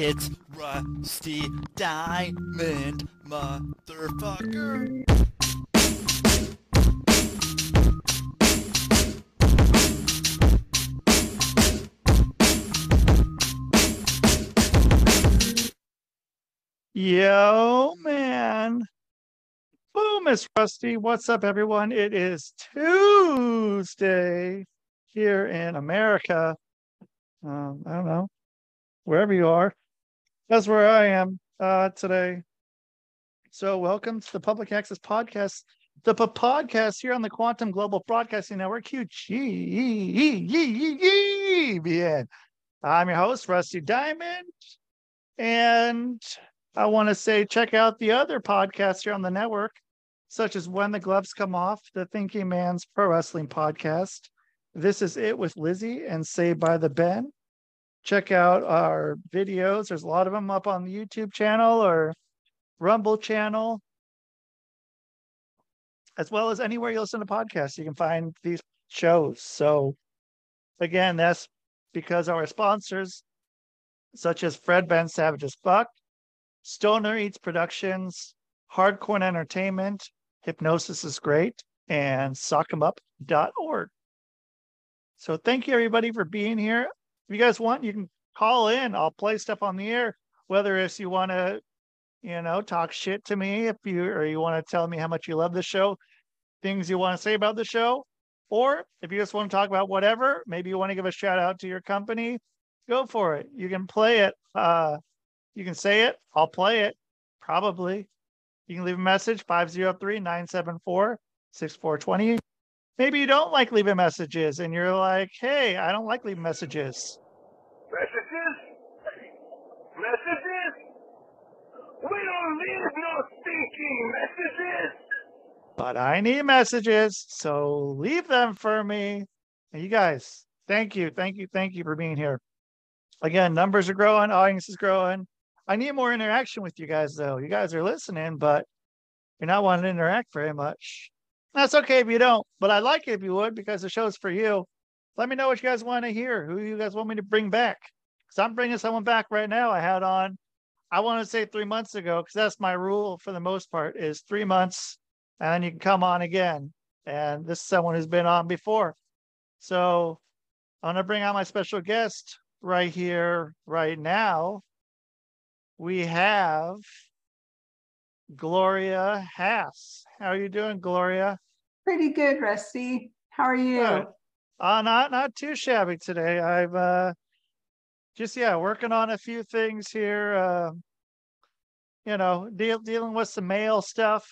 It's Rusty Diamond, motherfucker. Yo, man. Boom, Miss Rusty. What's up, everyone? It is Tuesday here in America. Um, I don't know, wherever you are. That's where I am uh, today. So, welcome to the Public Access Podcast, the p- podcast here on the Quantum Global Broadcasting Network, QG. I'm your host, Rusty Diamond. And I want to say check out the other podcasts here on the network, such as When the Gloves Come Off, the Thinking Man's Pro Wrestling Podcast. This is it with Lizzie and Saved by the Ben. Check out our videos. There's a lot of them up on the YouTube channel or Rumble channel, as well as anywhere you listen to podcasts. You can find these shows. So, again, that's because our sponsors, such as Fred Ben Savage's Buck, Stoner Eats Productions, Hardcore Entertainment, Hypnosis is Great, and Sock'emUp.org. So thank you everybody for being here. If you guys want, you can call in. I'll play stuff on the air, whether it's you want to, you know, talk shit to me if you or you want to tell me how much you love the show, things you want to say about the show, or if you just want to talk about whatever, maybe you want to give a shout out to your company, go for it. You can play it. Uh, you can say it. I'll play it. Probably. You can leave a message 503 974 6420. Maybe you don't like leaving messages and you're like, hey, I don't like leaving messages. Messages? Messages? We don't leave no stinking messages. But I need messages. So leave them for me. And you guys, thank you. Thank you. Thank you for being here. Again, numbers are growing, audience is growing. I need more interaction with you guys, though. You guys are listening, but you're not wanting to interact very much. That's okay if you don't, but I'd like it if you would because the show's for you. Let me know what you guys want to hear. Who you guys want me to bring back? Because I'm bringing someone back right now. I had on, I want to say three months ago, because that's my rule for the most part is three months, and then you can come on again. And this is someone who's been on before. So I'm gonna bring on my special guest right here, right now. We have Gloria Hass. How are you doing, Gloria? Pretty good, Rusty. How are you? Good. Uh, not not too shabby today. I've uh, just yeah working on a few things here. Uh, you know, deal, dealing with some mail stuff.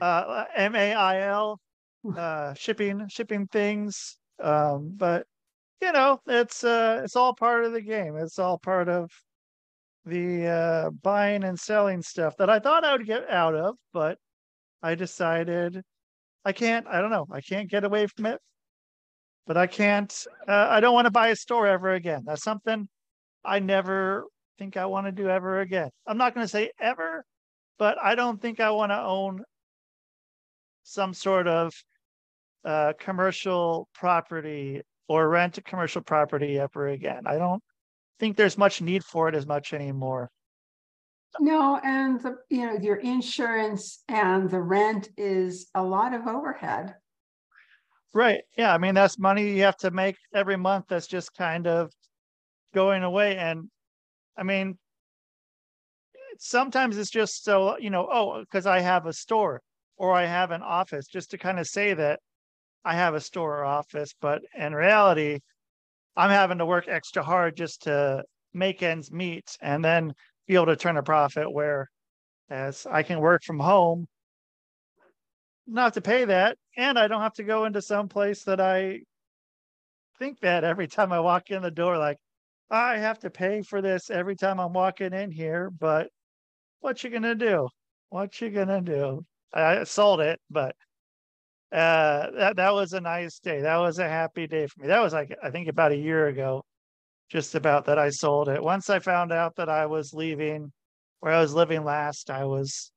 Uh, M A I L, uh, shipping shipping things. Um, but you know, it's uh, it's all part of the game. It's all part of the uh, buying and selling stuff that I thought I would get out of, but I decided I can't. I don't know. I can't get away from it. But I can't. Uh, I don't want to buy a store ever again. That's something I never think I want to do ever again. I'm not going to say ever, but I don't think I want to own some sort of uh, commercial property or rent a commercial property ever again. I don't think there's much need for it as much anymore. No, and the you know your insurance and the rent is a lot of overhead. Right. Yeah. I mean, that's money you have to make every month that's just kind of going away. And I mean, sometimes it's just so, you know, oh, because I have a store or I have an office, just to kind of say that I have a store or office. But in reality, I'm having to work extra hard just to make ends meet and then be able to turn a profit where as I can work from home, not to pay that, and I don't have to go into some place that I think that every time I walk in the door, like I have to pay for this every time I'm walking in here. But what you gonna do? What you gonna do? I sold it, but uh, that that was a nice day. That was a happy day for me. That was like I think about a year ago, just about that I sold it. Once I found out that I was leaving where I was living last, I was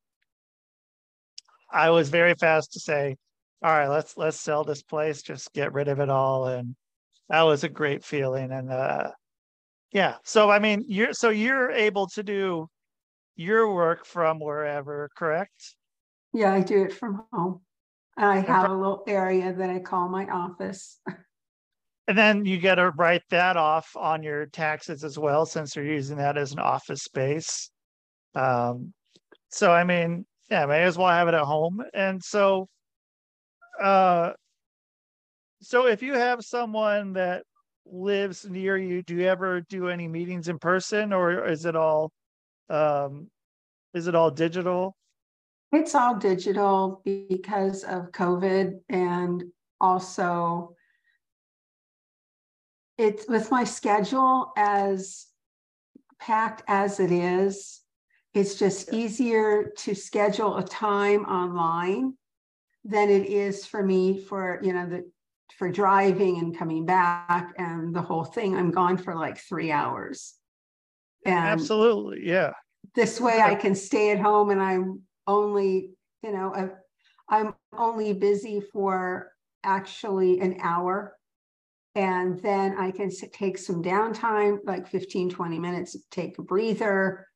I was very fast to say, all right, let's let's sell this place, just get rid of it all. And that was a great feeling. And uh Yeah. So I mean, you're so you're able to do your work from wherever, correct? Yeah, I do it from home. I have a little area that I call my office. And then you get to write that off on your taxes as well, since you're using that as an office space. Um, so I mean, yeah, may as well have it at home. And so, uh, so if you have someone that lives near you, do you ever do any meetings in person or is it all, um, is it all digital? It's all digital because of COVID and also it's with my schedule as packed as it is. It's just easier to schedule a time online than it is for me for, you know, the, for driving and coming back and the whole thing. I'm gone for like three hours. And Absolutely. Yeah. this way I can stay at home and I'm only, you know, I- I'm only busy for actually an hour. And then I can take some downtime, like 15, 20 minutes, take a breather.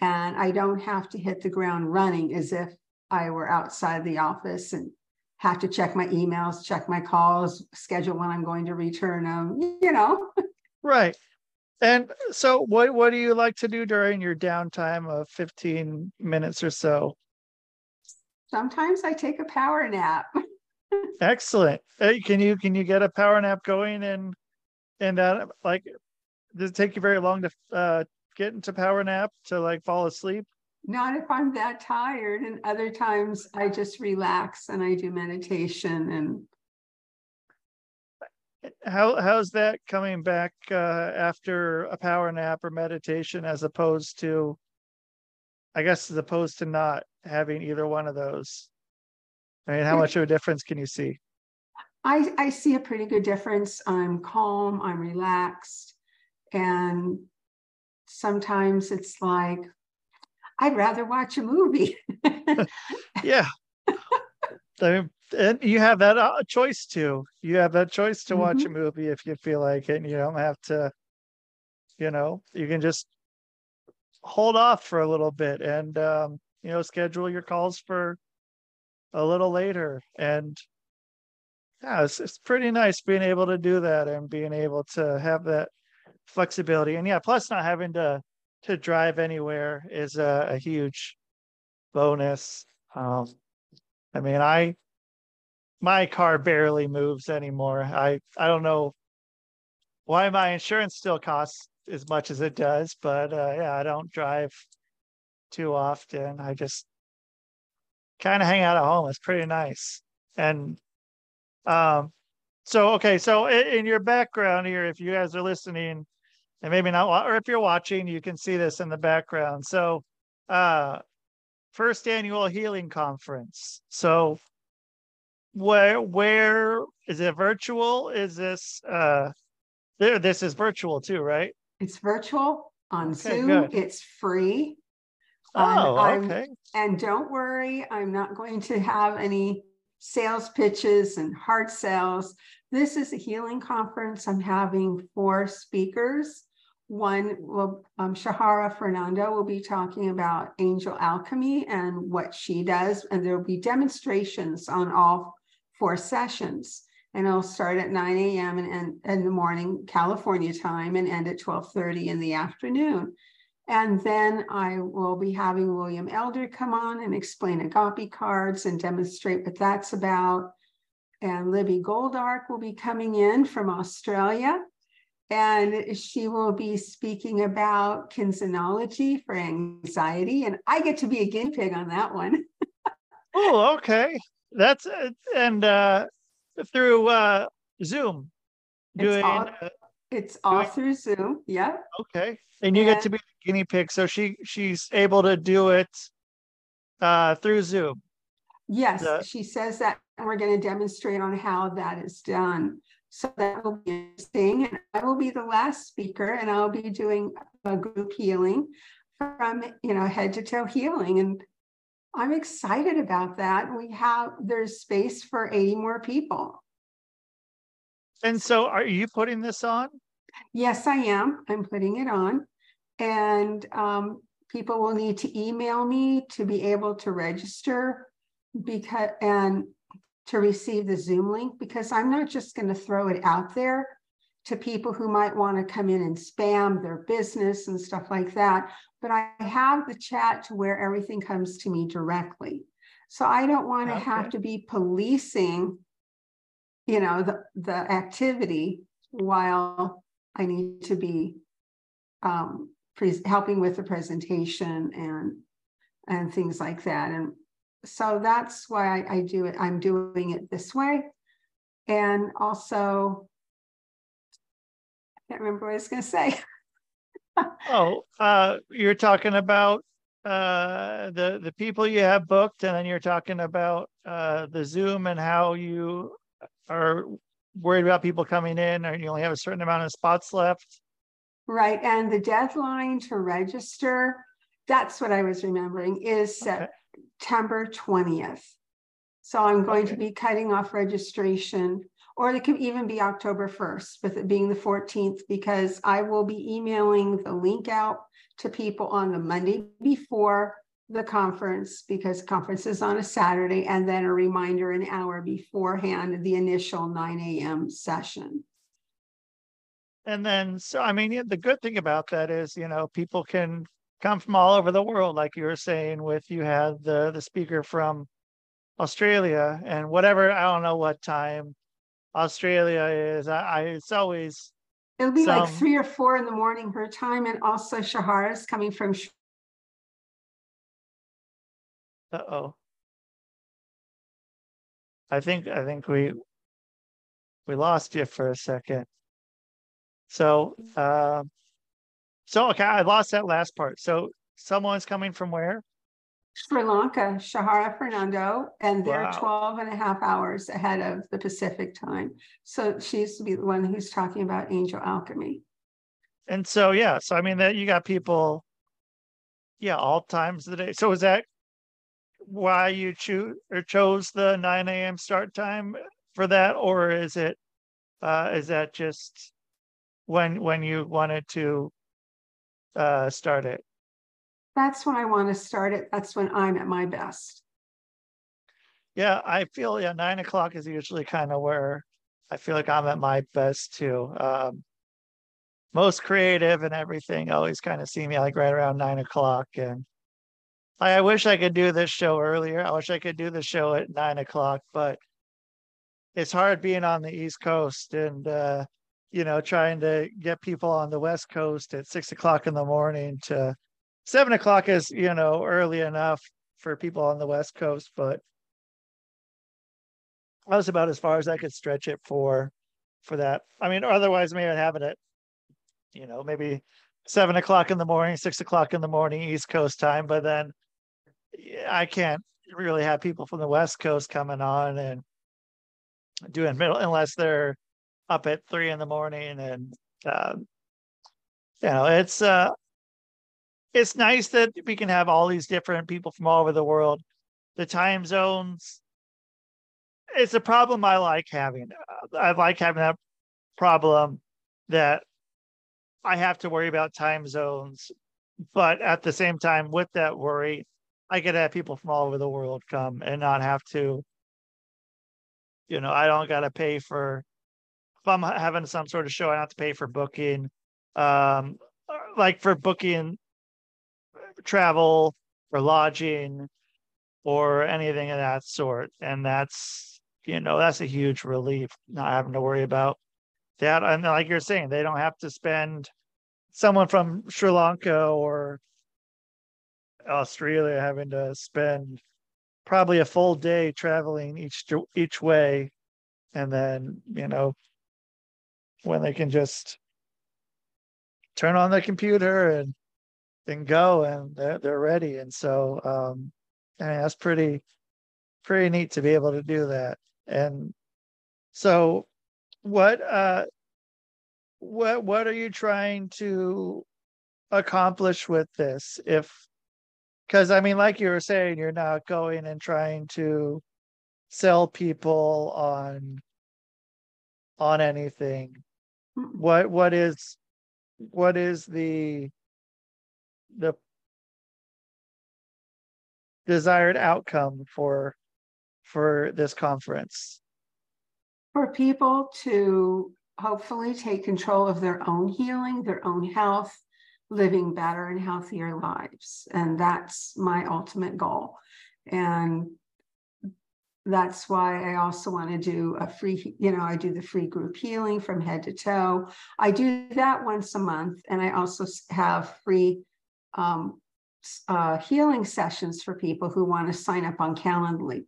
And I don't have to hit the ground running as if I were outside the office and have to check my emails, check my calls, schedule when I'm going to return them, you know? Right. And so what what do you like to do during your downtime of 15 minutes or so? Sometimes I take a power nap. Excellent. Hey, can you can you get a power nap going and and that like does it take you very long to uh get into power nap to like fall asleep? Not if I'm that tired. And other times I just relax and I do meditation and How how's that coming back uh after a power nap or meditation as opposed to I guess as opposed to not having either one of those? I mean, how much of a difference can you see? I, I see a pretty good difference. I'm calm, I'm relaxed. And sometimes it's like, I'd rather watch a movie. Yeah. I mean, and you have that uh, choice too. You have that choice to watch a movie if you feel like it, and you don't have to, you know, you can just hold off for a little bit and, um, you know, schedule your calls for a little later. And yeah, it's, it's pretty nice being able to do that and being able to have that flexibility. And yeah, plus not having to to drive anywhere is a, a huge bonus. Um, I mean, I my car barely moves anymore. I I don't know why my insurance still costs as much as it does, but uh, yeah, I don't drive too often. I just kind of hang out at home. It's pretty nice. And um, so okay, so in, in your background here, if you guys are listening, and maybe not, or if you're watching, you can see this in the background. So, uh, first annual healing conference. So, where where is it virtual? Is this uh, there? This is virtual too, right? It's virtual on Okay, Zoom, good. it's free. Um, Oh, I'm- okay. And don't worry, I'm not going to have any sales pitches and hard sales. This is a healing conference. I'm having four speakers. One will, um, Shahara Fernando will be talking about angel alchemy and what she does. And there will be demonstrations on all four sessions. And it'll start at nine AM and in the morning, California time, and end at twelve thirty in the afternoon. And then I will be having William Elder come on and explain agape cards and demonstrate what that's about. And Libby Goldark will be coming in from Australia. And she will be speaking about kinesiology for anxiety. And I get to be a guinea pig on that one. Oh, okay. That's uh, and uh, through uh, Zoom. It's Doing all- uh, It's all Right. through Zoom. Yeah. okay, and you get to be guinea pig, so she she's able to do it uh, through Zoom. Yes, The- she says that, and we're going to demonstrate on how that is done. So that will be interesting, and I will be the last speaker, and I'll be doing a group healing from, you know, head to toe healing, and I'm excited about that. We have, there's space for 80 more people. And so, are you putting this on? Yes, I am. I'm putting it on. And um, people will need to email me to be able to register because and to receive the Zoom link because I'm not just going to throw it out there to people who might want to come in and spam their business and stuff like that. But I have the chat to where everything comes to me directly. So I don't want to Okay. have to be policing, you know, the, the activity while I need to be um, helping with the presentation and and things like that. And so that's why I, I do it. I'm doing it this way. And also, I can't remember what I was going to say. Oh, uh, you're talking about uh the the people you have booked, and then you're talking about uh the Zoom and how you are worried about people coming in, or you only have a certain amount of spots left. Right. And the deadline to register, that's what I was remembering, is Okay. September 20th. So I'm going to be cutting off registration, or it could even be October 1st, with it being the 14th, because I will be emailing the link out to people on the Monday before the conference, because conference is on a Saturday, and then a reminder an hour beforehand of the initial 9 a.m. session. And then, so I mean, the good thing about that is, you know, people can come from all over the world, like you were saying. With you had the the speaker from Australia, and whatever I don't know what time Australia is. I, I it's always It'll be like three or four in the morning her time, and also Shahara's coming from. Uh oh. I think I think we we lost you for a second. So um so okay, I lost that last part. So someone's coming from where? Sri Lanka, Shahara Fernando, and they're Wow. 12 and a half hours ahead of the Pacific time. So she's to be the one who's talking about angel alchemy. And so yeah, so I mean that you got people, yeah, all times of the day. So is that why you choose or chose the nine AM start time for that, or is it uh is that just when when you wanted to uh start it? That's when I want to start it. That's when I'm at my best. Yeah, I feel yeah, nine o'clock is usually kind of where I feel like I'm at my best too. Um most creative and everything always kind of see me like right around nine o'clock and I, I wish I could do this show earlier. I wish I could do the show at nine o'clock, but it's hard being on the East Coast and uh, you know, trying to get people on the West Coast at six o'clock in the morning to seven o'clock is, you know, early enough for people on the West Coast, but that was about as far as I could stretch it for for that. I mean, otherwise maybe I'd have it at, you know, maybe seven o'clock in the morning, six o'clock in the morning, East Coast time, but then I can't really have people from the West Coast coming on and doing middle unless they're up at three in the morning and um you know it's uh it's nice that we can have all these different people from all over the world. The time zones it's a problem i like having. Uh, i like having that problem that i have to worry about time zones but at the same time with that worry i could have people from all over the world come and not have to you know i don't got to pay for i'm having some sort of show i have to pay for booking um uh, like for booking travel or lodging or anything of that sort. And that's you know that's a huge relief not having to worry about that. And like you're saying they don't have to spend someone from sri lanka or australia having to spend probably a full day traveling each each way. And then you know when they can just turn on the computer and then go and they're, they're ready and so um I mean, that's pretty pretty neat to be able to do that and so what uh what what are you trying to accomplish with this if because i mean like you were saying you're not going and trying to sell people on on anything. What what is what is the the desired outcome for for this conference for people to hopefully take control of their own healing, their own health, living better and healthier lives. And that's my ultimate goal. And that's why I also want to do a free, you know, I do the free group healing from head to toe. I do that once a month. And I also have free um, uh, healing sessions for people who want to sign up on Calendly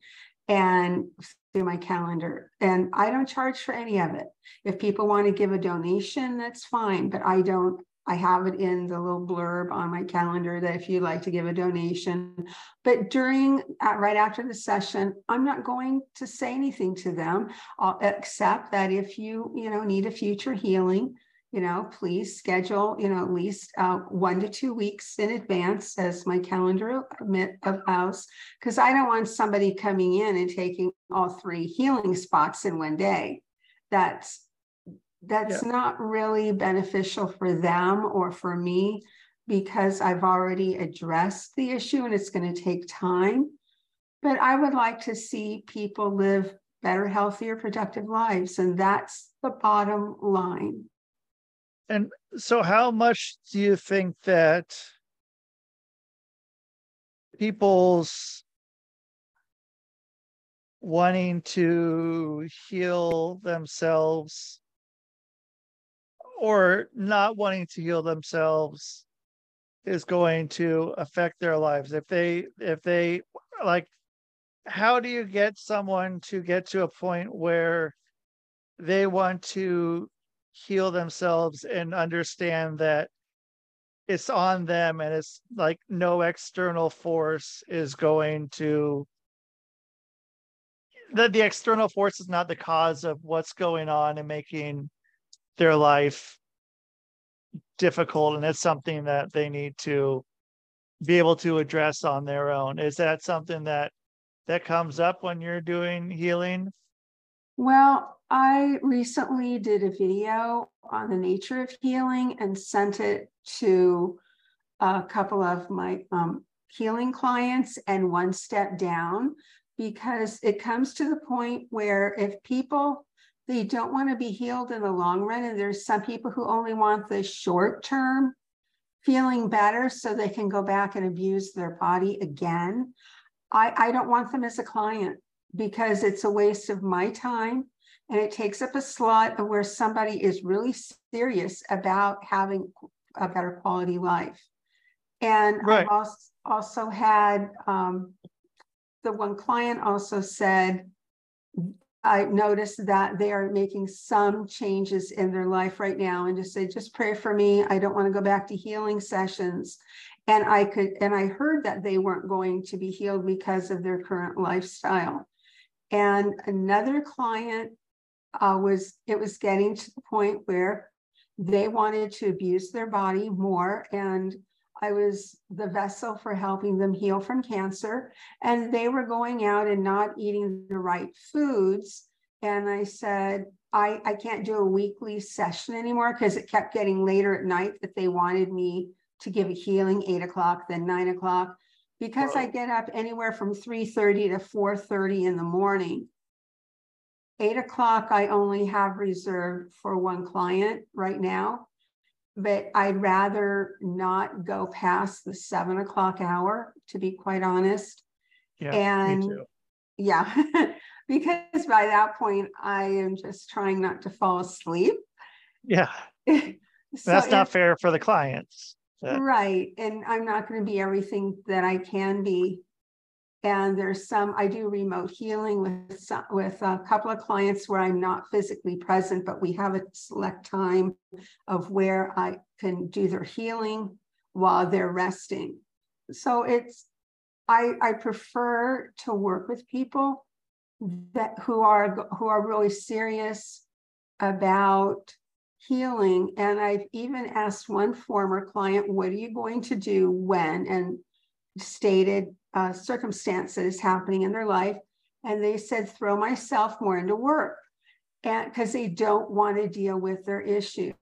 and through my calendar. And I don't charge for any of it. If people want to give a donation, that's fine, but I don't. I have it in the little blurb on my calendar that if you'd like to give a donation, but during right after the session, I'm not going to say anything to them, uh, except that if you you know need a future healing, you know, please schedule, you know, at least uh, one to two weeks in advance as my calendar allows, because I don't want somebody coming in and taking all three healing spots in one day. That's that's yeah. not really beneficial for them or for me because I've already addressed the issue and it's going to take time. But I would like to see people live better, healthier, productive lives. And that's the bottom line. And so, how much do you think that people's wanting to heal themselves or not wanting to heal themselves is going to affect their lives. If they if they like how do you get someone to get to a point where they want to heal themselves and understand that it's on them and it's like no external force is going to that the external force is not the cause of what's going on and making their life difficult and it's something that they need to be able to address on their own. Is that something that that comes up when you're doing healing? Well I recently did a video on the nature of healing and sent it to a couple of my um, healing clients and one step down because it comes to the point where if people they don't want to be healed in the long run and there's some people who only want the short term feeling better so they can go back and abuse their body again i i don't want them as a client because it's a waste of my time and it takes up a slot where somebody is really serious about having a better quality life. And right. I've also, also had um, the one client also said, I noticed that they are making some changes in their life right now and just say, just pray for me. I don't want to go back to healing sessions. And I could, and I heard that they weren't going to be healed because of their current lifestyle. And another client uh, was it was getting to the point where they wanted to abuse their body more and I was the vessel for helping them heal from cancer. And they were going out and not eating the right foods. And I said, I, I can't do a weekly session anymore because it kept getting later at night that they wanted me to give a healing eight o'clock, then nine o'clock. Because I get up anywhere from 3:30 to 4:30 in the morning Eight o'clock, I only have reserved for one client right now, but I'd rather not go past the seven o'clock hour, to be quite honest. Yeah, and yeah, because by that point, I am just trying not to fall asleep. Yeah. so That's not fair for the clients. Right. And I'm not going to be everything that I can be and there's some I do remote healing with some, with a couple of clients where I'm not physically present, but we have a select time of where I can do their healing while they're resting. So it's I I prefer to work with people that who are who are really serious about healing and I've even asked one former client what are you going to do when and stated uh, circumstances happening in their life. And they said, throw myself more into work. and because they don't want to deal with their issues.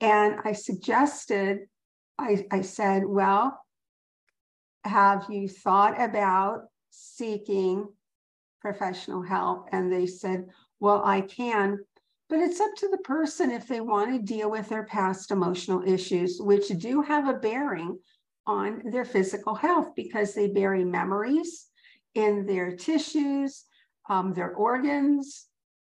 And I suggested, I, I said, well, have you thought about seeking professional help? And they said, well, I can, but it's up to the person if they want to deal with their past emotional issues, which do have a bearing on their physical health because they bury memories in their tissues, um, their organs.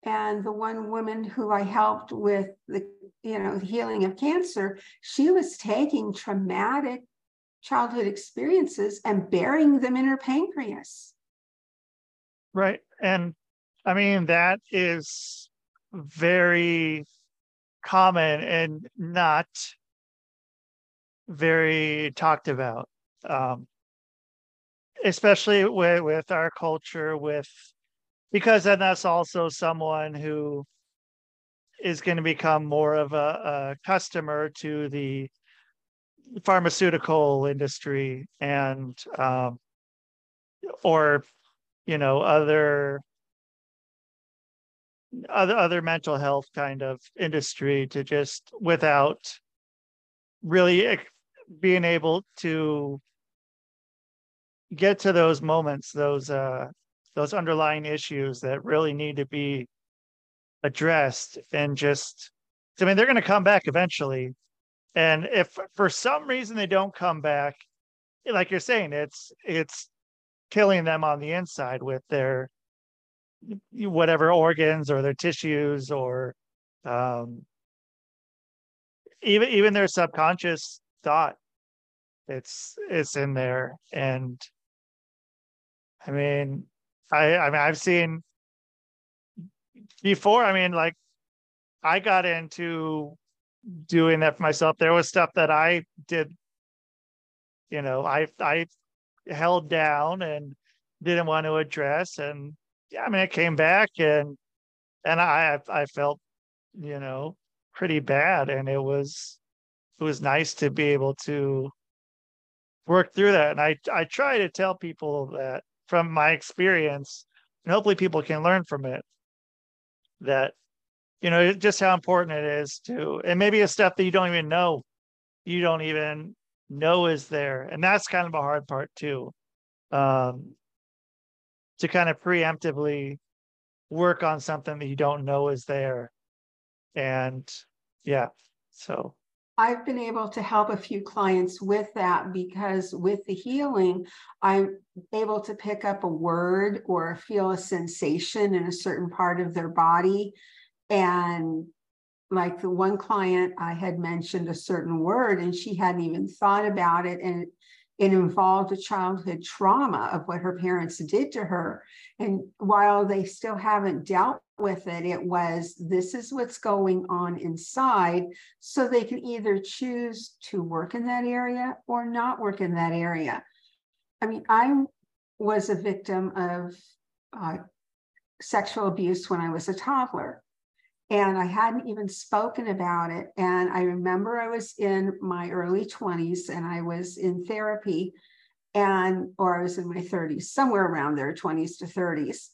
And the one woman who I helped with the, you know, healing of cancer, she was taking traumatic childhood experiences and burying them in her pancreas. Right. And I mean, that is very common and not very talked about. Um, especially with, with our culture, with because then that's also someone who is going to become more of a, a customer to the pharmaceutical industry and um, or you know other other other mental health kind of industry to just without really being able to get to those moments those uh those underlying issues that really need to be addressed and just i mean they're going to come back eventually and if for some reason they don't come back, like you're saying, it's it's killing them on the inside with their whatever organs or their tissues or um, even even their subconscious thought. It's it's in there, and I mean, I I mean I've seen before. I mean, like I got into doing that for myself. There was stuff that I did, you know, I I held down and didn't want to address. And yeah, I mean, it came back and and I I felt, you know, pretty bad. And it was it was nice to be able to work through that. And I I try to tell people that from my experience, and hopefully people can learn from it, that you know just how important it is to and maybe it's stuff that you don't even know you don't even know is there. And that's kind of a hard part too um to kind of preemptively work on something that you don't know is there. And yeah so I've been able to help a few clients with that because with the healing, I'm able to pick up a word or feel a sensation in a certain part of their body and like the one client, I had mentioned a certain word and she hadn't even thought about it. And it involved a childhood trauma of what her parents did to her. And while they still haven't dealt with it, it was this is what's going on inside. So they can either choose to work in that area or not work in that area. I mean, I was a victim of uh, sexual abuse when I was a toddler and I hadn't even spoken about it. And I remember I was in my early 20s and I was in therapy and or I was in my 30s, somewhere around there, 20s to 30s.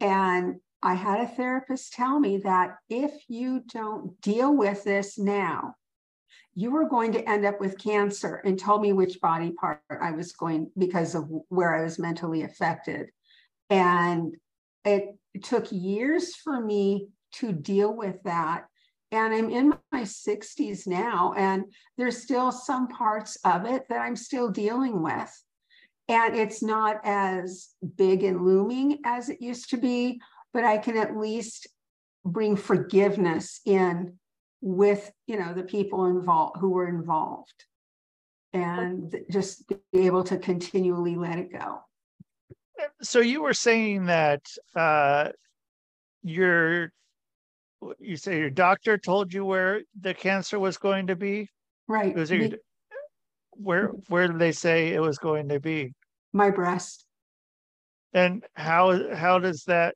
And I had a therapist tell me that if you don't deal with this now, you were going to end up with cancer and told me which body part I was going because of where I was mentally affected. And it took years for me to deal with that. And I'm in my 60s now, and there's still some parts of it that I'm still dealing with. And it's not as big and looming as it used to be, but I can at least bring forgiveness in with you know the people involved who were involved and just be able to continually let it go. So you were saying that uh, your you say your doctor told you where the cancer was going to be? Right. Was it, the, where where did they say it was going to be? My breast. And how how does that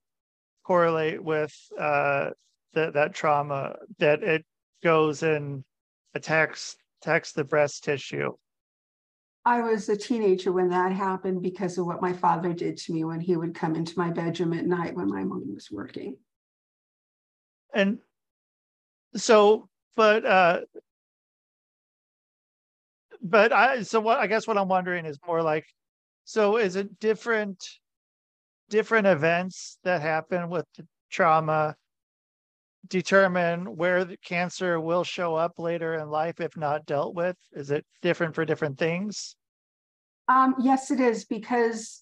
correlate with uh that that trauma that it goes and attacks attacks the breast tissue. I was a teenager when that happened because of what my father did to me when he would come into my bedroom at night when my mom was working. And so, but uh, but I so what I guess what I'm wondering is more like, so is it different different events that happen with trauma determine where the cancer will show up later in life if not dealt with? Is it different for different things? Um, yes, it is because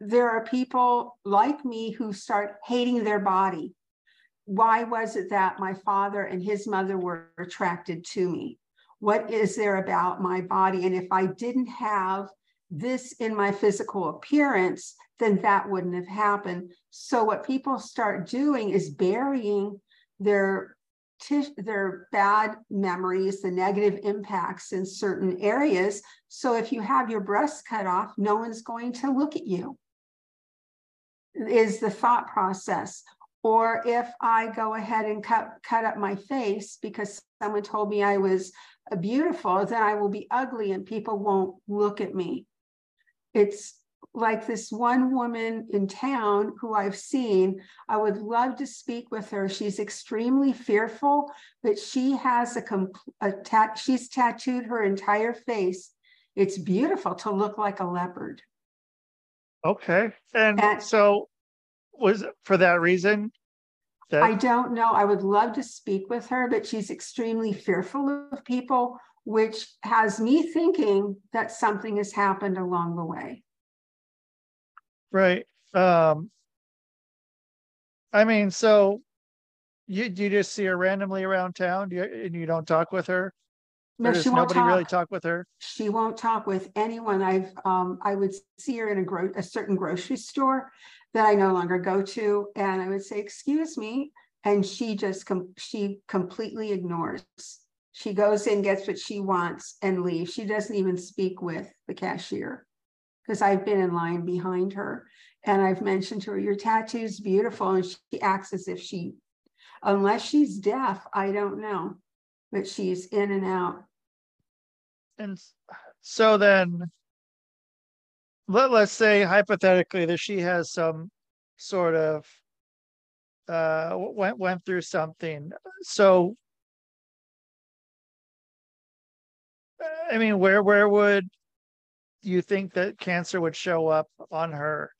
there are people like me who start hating their body. Why was it that my father and his mother were attracted to me? What is there about my body? And if I didn't have this in my physical appearance, then that wouldn't have happened. So, what people start doing is burying their their bad memories, the negative impacts in certain areas. So if you have your breast cut off, no one's going to look at you. Is the thought process. Or if I go ahead and cut cut up my face because someone told me I was uh, beautiful, then I will be ugly and people won't look at me. It's like this one woman in town who I've seen. I would love to speak with her. She's extremely fearful, but she has a, a tat. She's tattooed her entire face. It's beautiful to look like a leopard. Okay, and, and so was for that reason. That... I don't know. I would love to speak with her, but she's extremely fearful of people, which has me thinking that something has happened along the way. Right. Um, I mean, so you you just see her randomly around town, you, and you don't talk with her. No, she won't nobody talk. really talk with her. She won't talk with anyone. I've um, I would see her in a gro- a certain grocery store that I no longer go to, and I would say, "Excuse me," and she just com- she completely ignores. She goes in, gets what she wants, and leaves. She doesn't even speak with the cashier because I've been in line behind her and I've mentioned to her, Your tattoo's beautiful. And she acts as if she, unless she's deaf, I don't know, but she's in and out. And so then, let, let's say hypothetically that she has some sort of uh went went through something so i mean where where would you think that cancer would show up on her?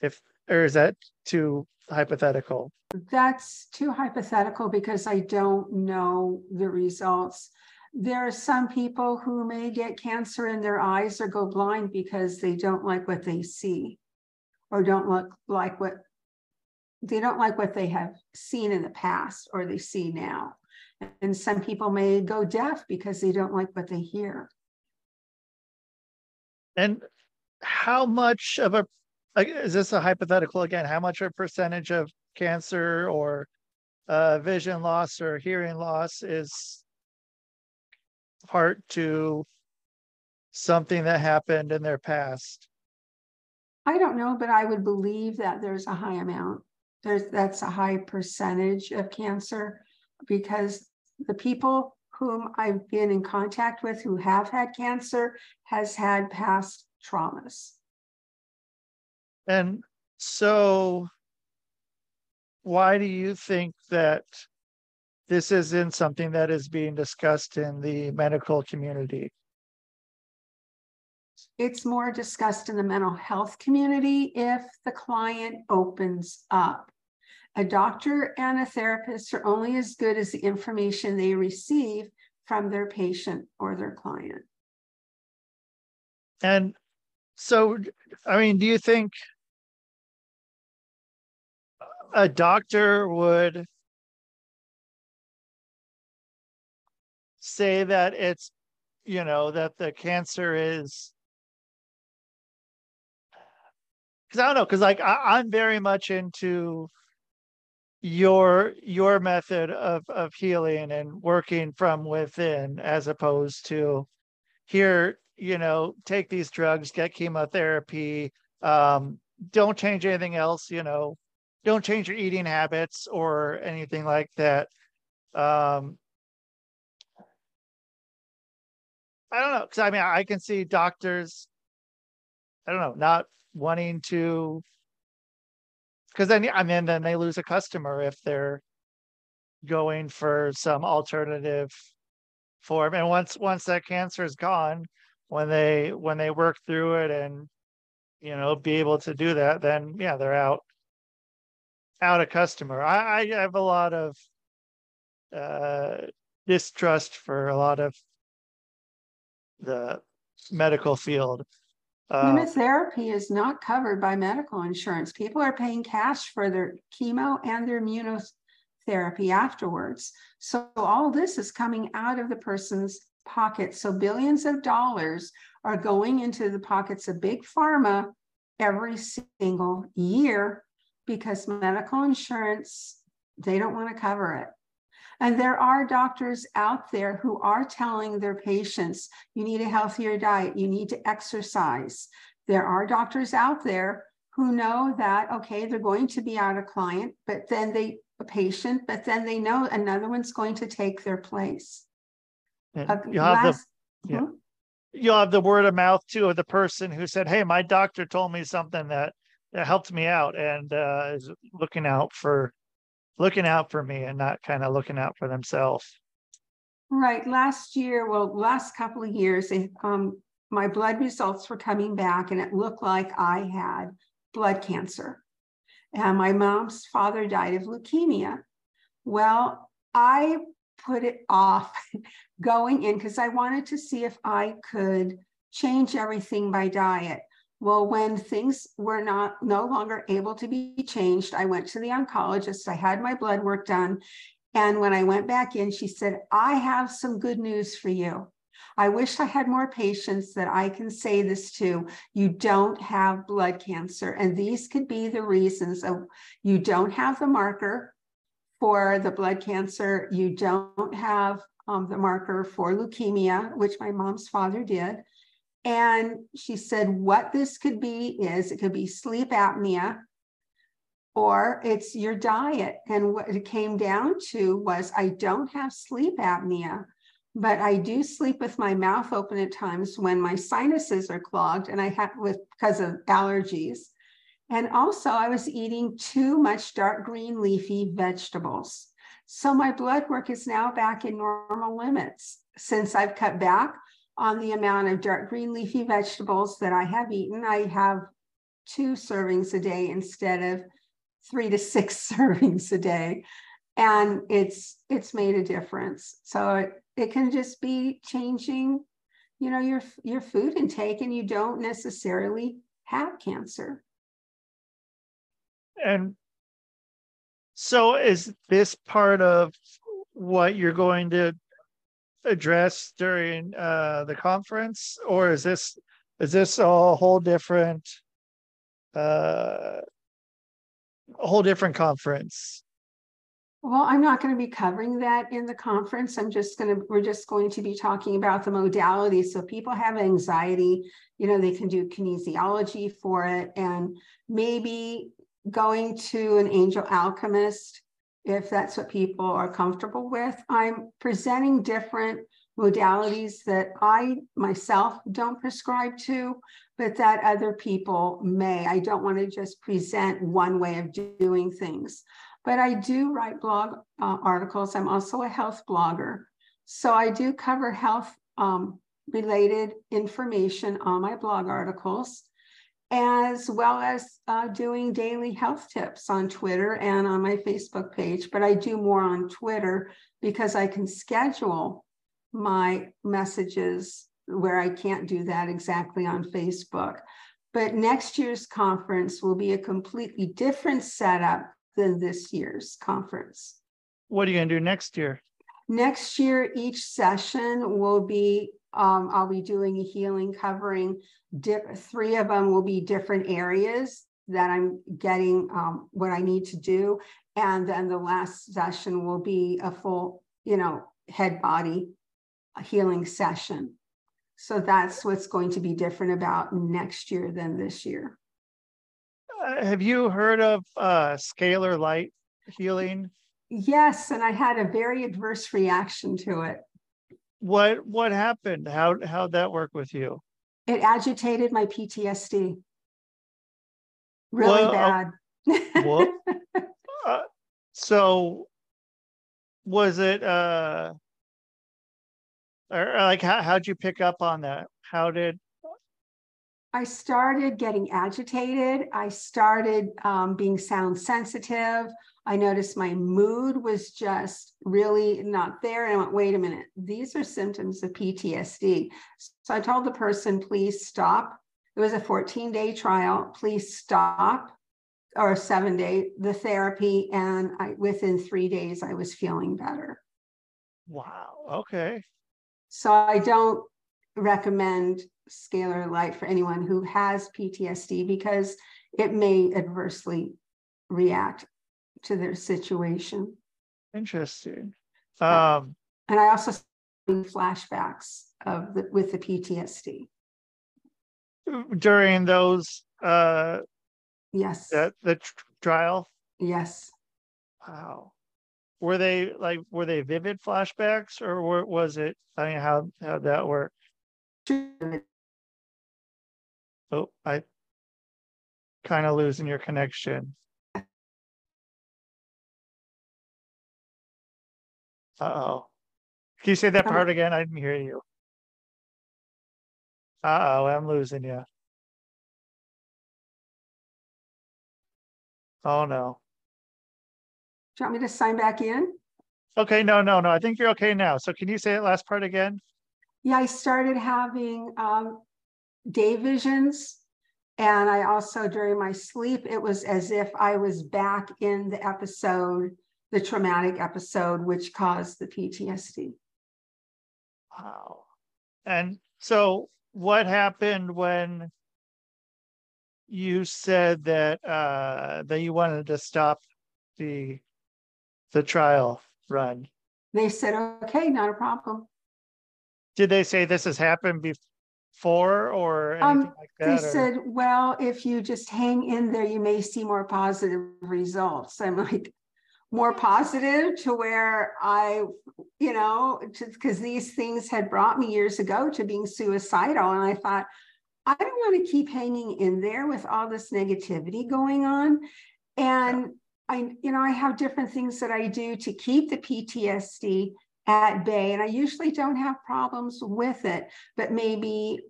If or is that too hypothetical? That's too hypothetical because I don't know the results. There are some people who may get cancer in their eyes or go blind because they don't like what they see or don't look like what they don't like what they have seen in the past or they see now. And some people may go deaf because they don't like what they hear. And how much of a is this a hypothetical again? How much of a percentage of cancer or uh, vision loss or hearing loss is part to something that happened in their past? I don't know, but I would believe that there's a high amount. There's that's a high percentage of cancer because the people whom I've been in contact with who have had cancer has had past traumas. And so, why do you think that this isn't something that is being discussed in the medical community? It's more discussed in the mental health community if the client opens up. A doctor and a therapist are only as good as the information they receive from their patient or their client. And so, I mean, do you think a doctor would say that it's, you know, that the cancer is because I don't know, because like I, I'm very much into your your method of of healing and working from within as opposed to here you know take these drugs get chemotherapy um don't change anything else you know don't change your eating habits or anything like that. Um i don't know because i mean i can see doctors i don't know not wanting to because then I mean then they lose a customer if they're going for some alternative form. And once once that cancer is gone, when they when they work through it and you know be able to do that, then yeah, they're out out a customer. I, I have a lot of uh distrust for a lot of the medical field. Uh, Immunotherapy is not covered by medical insurance. People are paying cash for their chemo and their immunotherapy afterwards. So all this is coming out of the person's pocket. So billions of dollars are going into the pockets of big pharma every single year because medical insurance, they don't want to cover it. And there are doctors out there who are telling their patients, you need a healthier diet, you need to exercise. There are doctors out there who know that, okay, they're going to be out a client, but then they, a patient, but then they know another one's going to take their place. Uh, you have last- the yeah. Hmm? you'll have the word of mouth too of the person who said, "Hey, my doctor told me something that that helped me out and uh, is looking out for looking out for me and not kind of looking out for themselves." Right. Last year, well, last couple of years, um, my blood results were coming back and it looked like I had blood cancer. And my mom's father died of leukemia. Well, I put it off going in because I wanted to see if I could change everything by diet. Well, when things were not no longer able to be changed, I went to the oncologist. I had my blood work done. And when I went back in, she said, I have some good news for you. I wish I had more patients that I can say this to. You don't have blood cancer. And these could be the reasons of you don't have the marker for the blood cancer. You don't have um, the marker for leukemia, which my mom's father did. And she said, what this could be is it could be sleep apnea or it's your diet. And what it came down to was I don't have sleep apnea, but I do sleep with my mouth open at times when my sinuses are clogged and I have with because of allergies. And also, I was eating too much dark green leafy vegetables. So my blood work is now back in normal limits since I've cut back on the amount of dark green leafy vegetables that I have eaten. I have two servings a day instead of three to six servings a day. And it's it's made a difference. So it, it can just be changing, you know, your your food intake, and you don't necessarily have cancer. And so, is this part of what you're going to address during uh, the conference, or is this is this a whole different uh, a whole different conference? Well, I'm not going to be covering that in the conference. I'm just going to, we're just going to be talking about the modalities. So people have anxiety, you know, they can do kinesiology for it and maybe going to an angel alchemist if that's what people are comfortable with. I'm presenting different modalities that I myself don't prescribe to, but that other people may. I don't want to just present one way of doing things but I do write blog uh, articles. I'm also a health blogger. So I do cover health um, related information on my blog articles, as well as uh, doing daily health tips on Twitter and on my Facebook page. But I do more on Twitter because I can schedule my messages where I can't do that exactly on Facebook. But next year's conference will be a completely different setup than this year's conference. What are you going to do next year? Next year, each session will be, um, I'll be doing a healing covering. Dip, three of them will be different areas that I'm getting um, what I need to do. And then the last session will be a full, you know, head body healing session. So that's what's going to be different about next year than this year. Uh, have you heard of uh, scalar light healing? Yes, and I had a very adverse reaction to it. What what happened? How how'd that work with you? It agitated my PTSD really Well, uh, bad. Whoop. Uh, so was it uh or uh, like how how'd you pick up on that? How did I started getting agitated. I started um, being sound sensitive. I noticed my mood was just really not there. And I went, wait a minute, these are symptoms of PTSD. So I told the person, please stop. It was a 14 day trial. Please stop or seven day the therapy. And I, within three days, I was feeling better. wow, okay. So I don't recommend scalar light for anyone who has PTSD because it may adversely react to their situation. Interesting. Um And I also see flashbacks of the with the PTSD. during those uh Yes. that the trial Yes. wow were they like were they vivid flashbacks or were, was it i mean how how that work oh i kind of losing your connection uh-oh can you say that part again i didn't hear you uh-oh i'm losing you oh no Do you want me to sign back in? Okay, no, no, no. I think you're okay now. So can you say that last part again? Yeah, I started having um, day visions. And I also, during my sleep, it was as if I was back in the episode, the traumatic episode, which caused the PTSD. Wow. And so what happened when you said that uh that you wanted to stop the the trial run? They said, okay, not a problem. Did they say this has happened before or anything Um, like They that? or- said, well, if you just hang in there, you may see more positive results. I'm like, more positive to where I, you know, because these things had brought me years ago to being suicidal. And I thought, I don't want to keep hanging in there with all this negativity going on. And I, you know, I have different things that I do to keep the PTSD at bay. And I usually don't have problems with it, but maybe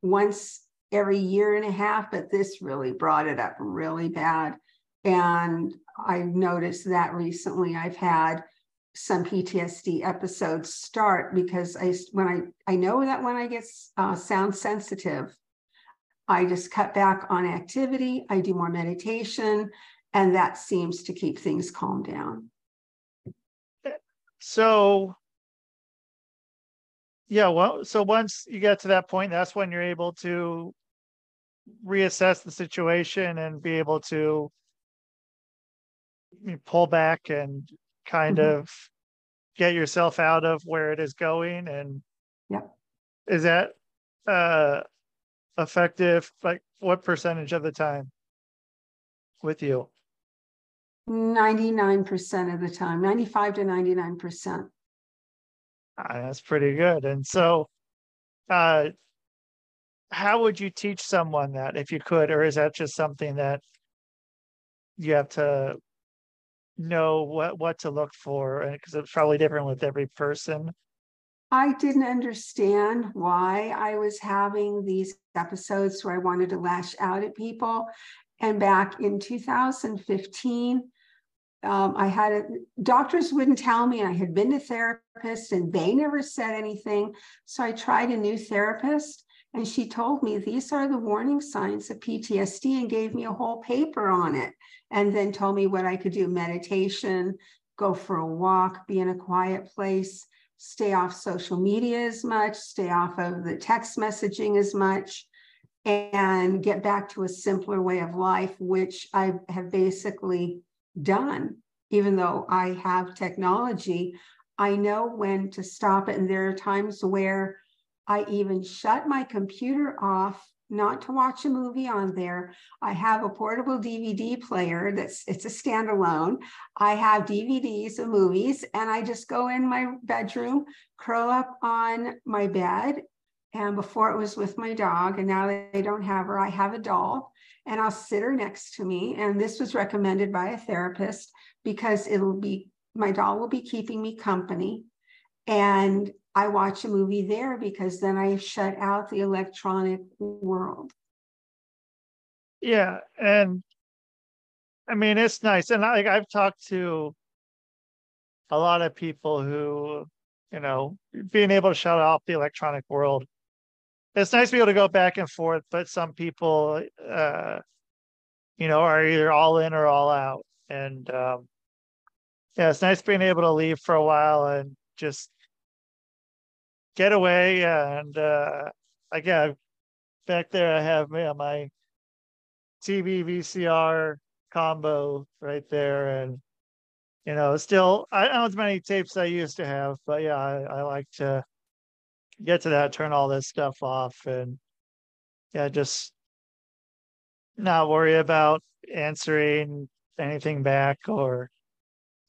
once every year and a half, but this really brought it up really bad. And I noticed that recently I've had some PTSD episodes start because I when I I know that when I get uh, sound sensitive, I just cut back on activity. I do more meditation, and that seems to keep things calm down. So yeah, well, so once you get to that point, that's when you're able to reassess the situation and be able to you pull back and kind Mhm. of get yourself out of where it is going and yeah is that uh effective like what percentage of the time with you 99% of the time, 95 to 99%. Ah, that's pretty good. And so, uh, how would you teach someone that if you could, or is that just something that you have to know what what to look for? Because it's probably different with every person. I didn't understand why I was having these episodes where I wanted to lash out at people. And back in 2015, um, I had a, doctors wouldn't tell me. I had been to therapists and they never said anything. So I tried a new therapist and she told me these are the warning signs of PTSD and gave me a whole paper on it. And then told me what I could do meditation, go for a walk, be in a quiet place stay off social media as much, stay off of the text messaging as much, and get back to a simpler way of life, which I have basically done. Even though I have technology, I know when to stop it. And there are times where I even shut my computer off not to watch a movie on there. I have a portable DVD player that's it's a standalone. I have DVDs of movies and I just go in my bedroom, curl up on my bed And before it was with my dog, and now they don't have her, I have a doll and I'll sit her next to me. And this was recommended by a therapist because it'll be my doll will be keeping me company. And I watch a movie there because then I shut out the electronic world. Yeah, and I mean it's nice, and like I've talked to a lot of people who, you know, being able to shut off the electronic world. It's nice to be able to go back and forth, but some people, uh, you know, are either all in or all out, and um, yeah, it's nice being able to leave for a while and just get away. And uh, again, back there I have yeah, my TV VCR combo right there, and you know, still I don't have as many tapes I used to have, but yeah, I, I like to get to that, turn all this stuff off, and yeah, just not worry about answering anything back or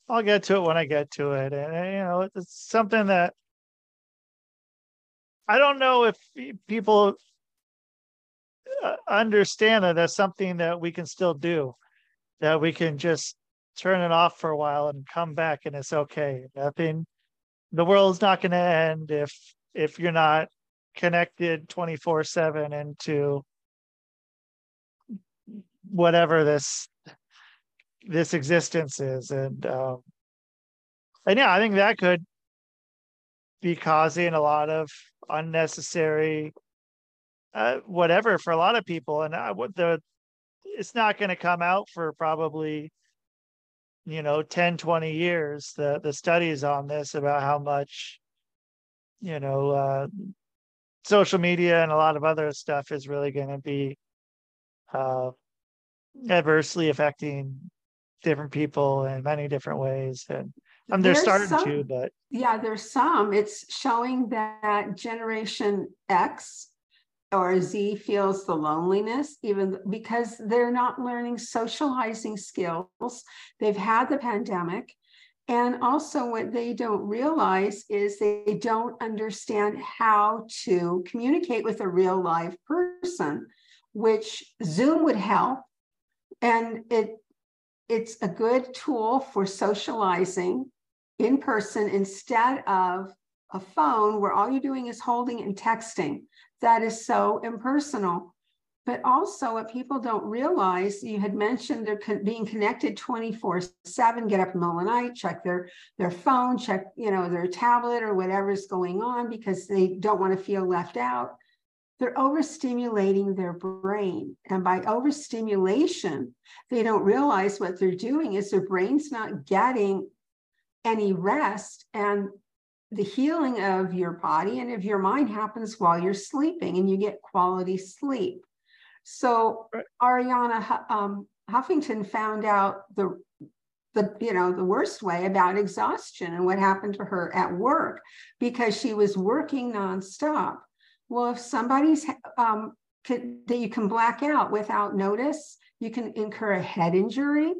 I'll get to it when I get to it. And, you know, it's something that I don't know if people uh, understand that that's something that we can still do, that we can just turn it off for a while and come back and it's okay. Nothing, the world's not going to end if if you're not connected 24 7 into whatever this this existence is and um and yeah i think that could be causing a lot of unnecessary uh whatever for a lot of people. And I would the it's not going to come out for probably you know 10 20 years. The the studies on this about how much you know uh social media and a lot of other stuff is really going to be uh adversely affecting different people in many different ways. And um, they're There's starting some- to but Yeah, there's some. It's showing that Generation X or Z feels the loneliness, even because they're not learning socializing skills. They've had the pandemic. And also, what they don't realize is they don't understand how to communicate with a real live person, which Zoom would help. And it it's a good tool for socializing in person instead of a phone where all you're doing is holding and texting. That is so impersonal. But also, what people don't realize, you had mentioned they're con- being connected 24 7, get up in the middle of the night, check their, their phone, check, you know, their tablet or whatever's going on because they don't want to feel left out. They're overstimulating their brain. And by overstimulation, they don't realize what they're doing is their brain's not getting any rest and the healing of your body and of your mind happens while you're sleeping and you get quality sleep. So Right. arianna um, huffington found out the the you know the worst way about exhaustion and what happened to her at work because she was working nonstop. Well if somebody's um, can, that you can black out without notice you can incur a head injury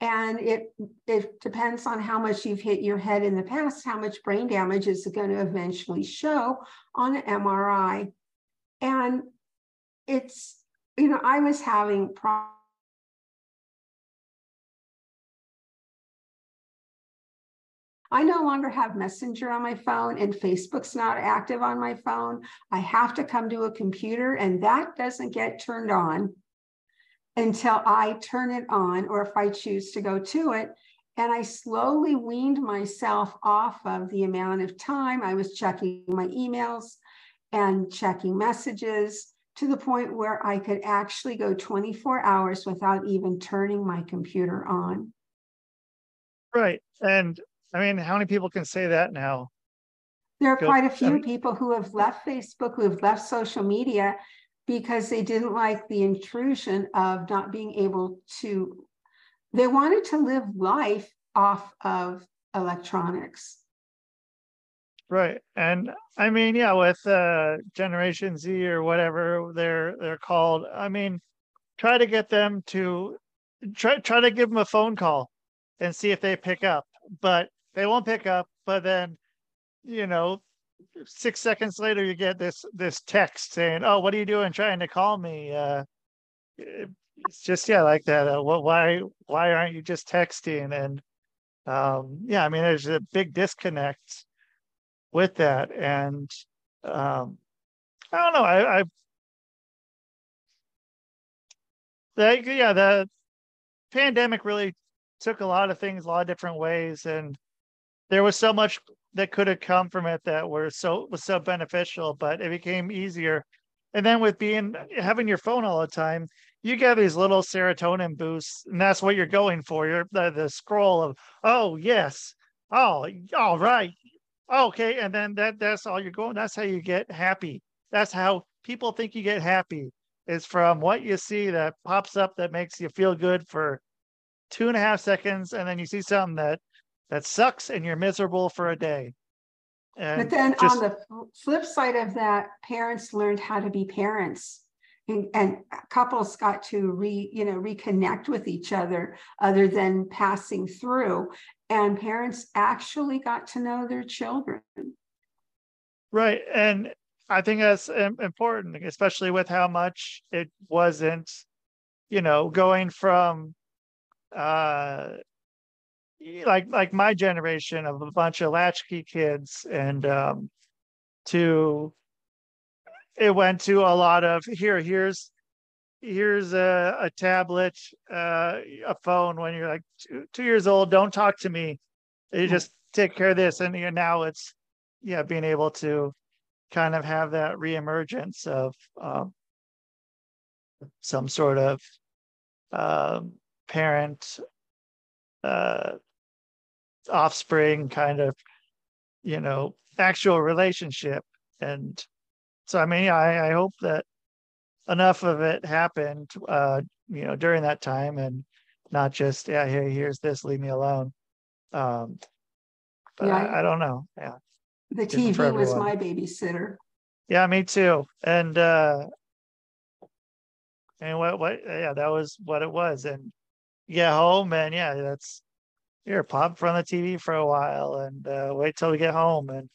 and it it depends on how much you've hit your head in the past, how much brain damage is going to eventually show on an MRI. And it's, you know, I was having problems. I no longer have Messenger on my phone and Facebook's not active on my phone. I have to come to a computer and that doesn't get turned on until I turn it on or if I choose to go to it. And I slowly weaned myself off of the amount of time I was checking my emails and checking messages to the point where I could actually go 24 hours without even turning my computer on. right and i mean how many people can say that now There are Go- quite a few mean- people who have left Facebook, who have left social media because they didn't like the intrusion of not being able to, they wanted to live life off of electronics. Right. And I mean, yeah, with uh Generation Z or whatever they're they're called, I mean, try to get them to try try to give them a phone call and see if they pick up. But they won't pick up, but then, you know, six seconds later you get this this text saying, "Oh, what are you doing trying to call me?" Uh, it's just yeah, like that. Uh, what? Why? Why aren't you just texting? And um, yeah, I mean, there's a big disconnect with that, and um, I don't know. I, I yeah, the pandemic really took a lot of things a lot of different ways, and there was so much that could have come from it that were so was so beneficial, but it became easier. And then with being having your phone all the time, you get these little serotonin boosts, and that's what you're going for. You're the, the scroll of oh yes, oh all right, okay, and then that that's all you're going. That's how you get happy. That's how people think you get happy is from what you see that pops up that makes you feel good for two and a half seconds, and then you see something that that sucks and you're miserable for a day. And But then just- on the flip side of that, parents learned how to be parents. And, and couples got to re, you know, reconnect with each other other than passing through. And parents actually got to know their children. Right. And I think that's important, especially with how much it wasn't, you know, going from uh like like my generation of a bunch of latchkey kids and um to it went to a lot of here here's here's a, a tablet uh a phone when you're like two, two years old don't talk to me. You just take care of this and you now it's yeah being able to kind of have that reemergence of um, some sort of um, parent uh, offspring kind of you know actual relationship and so i mean i i hope that enough of it happened uh you know during that time and not just yeah here here's this leave me alone um but Yeah, I, I don't know yeah The TV was my babysitter. Yeah, me too. And uh and what what yeah, that was what it was. And get home and yeah, that's here, pop in front of the TV for a while and uh wait till we get home and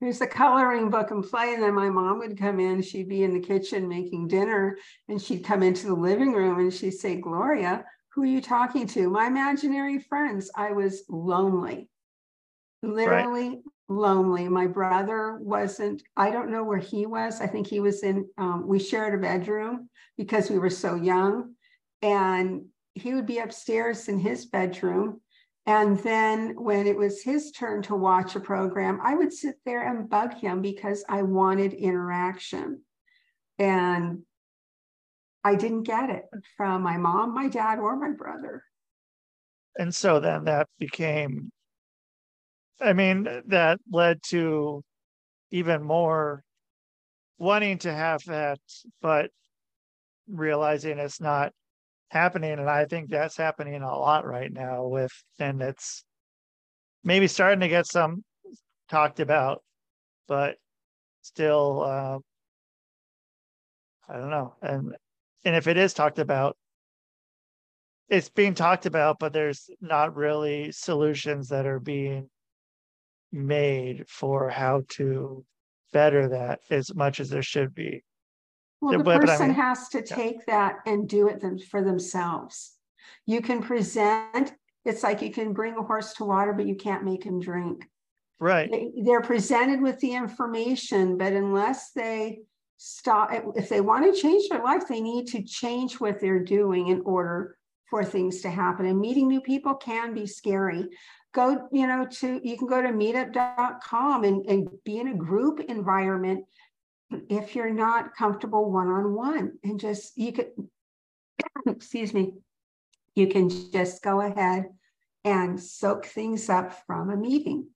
Here's the coloring book and play. And then my mom would come in, she'd be in the kitchen making dinner and she'd come into the living room and she'd say, Gloria, who are you talking to? My imaginary friends. I was lonely. Literally lonely. My brother wasn't, I don't know where he was. I think he was in, um, we shared a bedroom because we were so young. And he would be upstairs in his bedroom. And then when it was his turn to watch a program, I would sit there and bug him because I wanted interaction. And I didn't get it from my mom, my dad, or my brother. and so then that became I mean, that led to even more wanting to have that, but realizing it's not happening. And I think that's happening a lot right now with, and it's maybe starting to get some talked about, but still, uh, I don't know. And, and if it is talked about, it's being talked about, but there's not really solutions that are being made for how to better that as much as there should be. Well, the but- but I person mean- has to yeah. take that and do it them for themselves. You can present, it's like you can bring a horse to water, but you can't make him drink. Right. They, they're presented with the information, but unless they stop, if they want to change their life, they need to change what they're doing in order for things to happen. And meeting new people can be scary. Go, you know, to, you can go to meetup.com and, and be in a group environment if you're not comfortable one-on-one and just, you could, excuse me, you can just go ahead and soak things up from a meeting.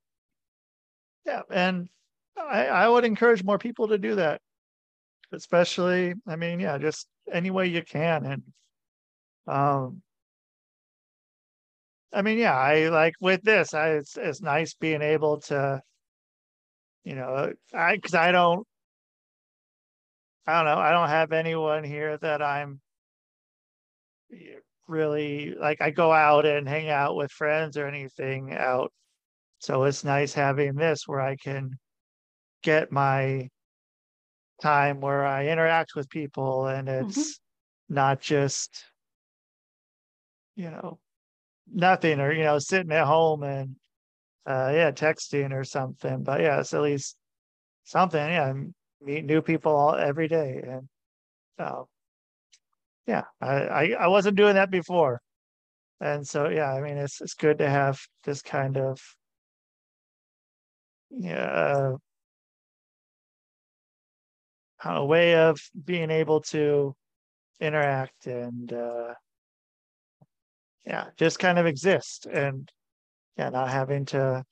Yeah. And I, I would encourage more people to do that. Especially, I mean, yeah, just any way you can. And um I mean, yeah, I like with this, I it's it's nice being able to, you know, I because I don't I don't know, I don't have anyone here that I'm really like I go out and hang out with friends or anything out. So it's nice having this where I can get my time where I interact with people and it's not just, you know, nothing or, you know, sitting at home and, uh, yeah, texting or something. But yeah, it's at least something. Yeah, meet new people all every day. And, uh, yeah, I, I, I wasn't doing that before. And so, yeah, I mean, it's, it's good to have this kind of, yeah, a way of being able to interact and uh yeah just kind of exist and yeah not having to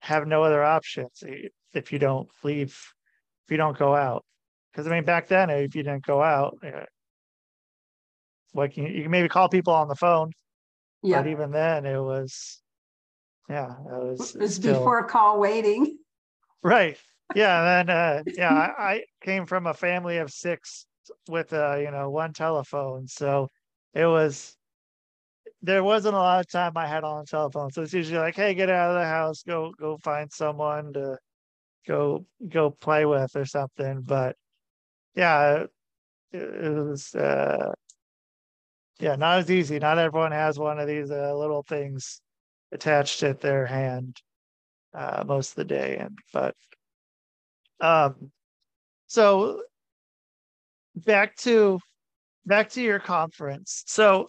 have no other options if you don't leave if you don't go out because i mean back then if you didn't go out uh, like you, you can maybe call people on the phone Yeah, but even then it was yeah it was. it was was still before call waiting. Right. Yeah. And then, uh, yeah, I, I came from a family of six with, uh, you know, one telephone. So it was, there wasn't a lot of time I had on the telephone. So it's usually like, hey, get out of the house, go, go find someone to go, go play with or something. But yeah, it, it was, uh, yeah, not as easy. Not everyone has one of these uh, little things attached at their hand uh, most of the day. And but um, so back to back to your conference. So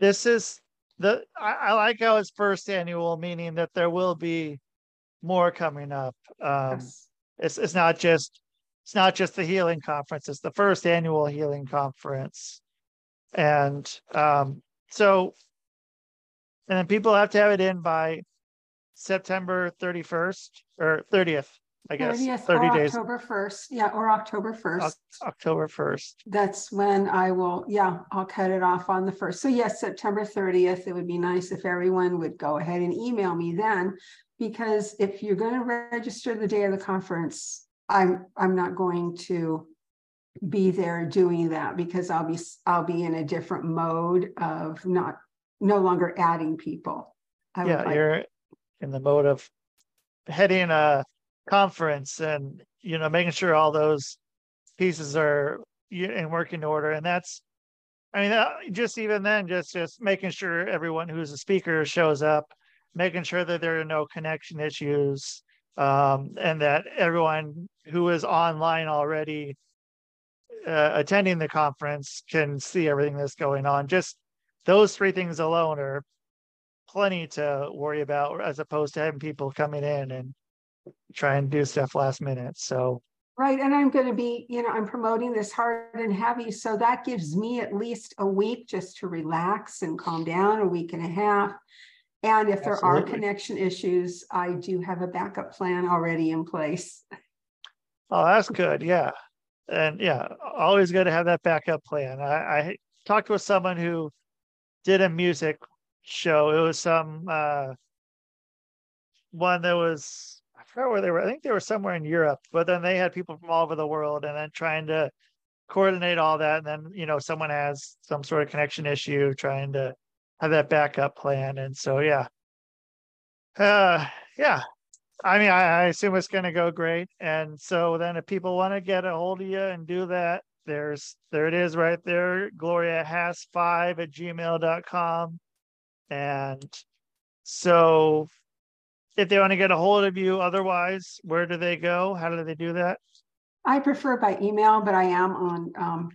this is the I, I like how it's first annual, meaning that there will be more coming up. Um, Yes. it's it's not just it's not just the healing conference, it's the first annual healing conference. And um so and then people have to have it in by September 31st or 30th, I guess. 30th 30 or days, October first, yeah, or October first. October 1st. That's when I will, yeah, I'll cut it off on the first. So yes, September thirtieth, it would be nice if everyone would go ahead and email me then. Because if you're gonna register the day of the conference, I'm, I'm not going to be there doing that because I'll be, I'll be in a different mode of not, no longer adding people. I Yeah, like- you're in the mode of heading a conference and, you know, making sure all those pieces are in working order. And that's, I mean, just even then, just, just making sure everyone who's a speaker shows up, making sure that there are no connection issues. Um, and that everyone who is online already uh, attending the conference can see everything that's going on. Just those three things alone are plenty to worry about as opposed to having people coming in and try and do stuff last minute. So Right, and I'm gonna be, you know, I'm promoting this hard and heavy, so that gives me at least a week just to relax and calm down, a week and a half. And if there are connection issues, I do have a backup plan already in place. Oh, that's good. Yeah. And yeah, always good to have that backup plan. I, I talked with someone who did a music show. It was some uh one that was forgot where they were. I think they were somewhere in Europe, but then they had people from all over the world and then trying to coordinate all that. And then, you know, someone has some sort of connection issue trying to have that backup plan. And so yeah. Uh yeah, I mean, I, I assume it's gonna go great. And so then if people want to get a hold of you and do that, there's, there it is right there, Gloria Hass five at gmail.com. And so if they want to get a hold of you, otherwise, where do they go? How do they do that? I prefer by email, but I am on um.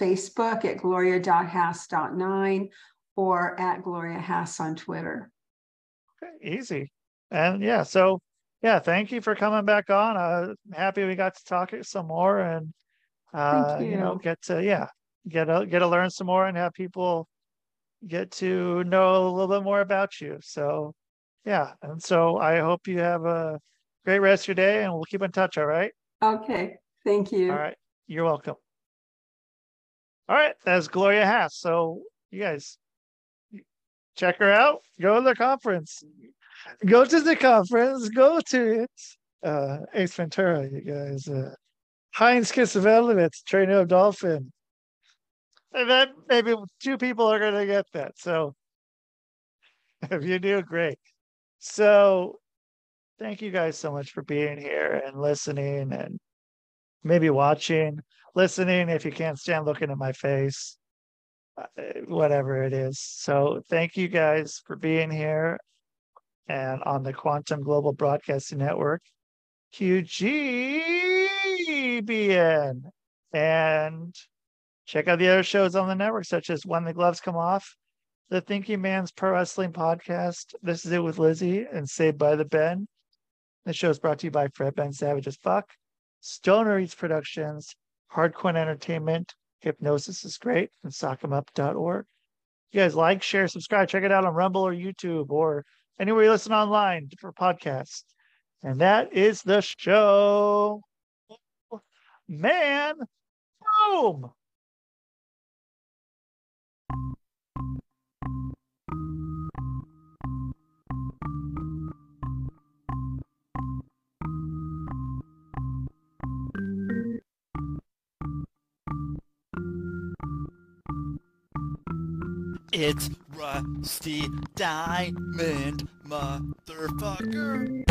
Facebook at gloria.hass.9 or at Gloria Hass on Twitter. Okay, easy. And yeah, so yeah, thank you for coming back on. Uh happy we got to talk some more and uh you know get to yeah, get to get to learn some more and have people get to know a little bit more about you. So yeah, and so I hope you have a great rest of your day and we'll keep in touch, all right? Okay, thank you. All right. You're welcome. All right, that's Gloria Hass. So you guys check her out. Go to the conference. Go to the conference. Go to it. Uh Ace Ventura, you guys. Uh Heinz Kiss of Velvet, Trainer of Dolphin. And then maybe two people are gonna get that. So if you do, great. So thank you guys so much for being here and listening and maybe watching, listening if you can't stand looking at my face, uh, whatever it is. So thank you guys for being here and on the Quantum Global Broadcasting Network, QGBN. And check out the other shows on the network, such as When the Gloves Come Off, the Thinking Man's Pro Wrestling Podcast. This is it with Lizzie and Saved by the Ben. The show is brought to you by Fred Ben Savage as Fuck, Stoner Eats Productions, Hardcore Entertainment, Hypnosis is Great, and SockEmUp.org. You guys like, share, subscribe, check it out on Rumble or YouTube or anywhere you listen online for podcasts. And that is the show. Man, boom. It's Rusty Diamond, motherfucker.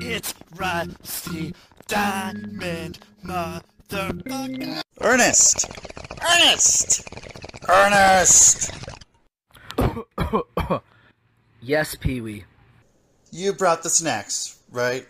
It's Rusty Diamond, motherfucker. Ernest! Ernest! Ernest! yes, Pee Wee. You brought the snacks, right?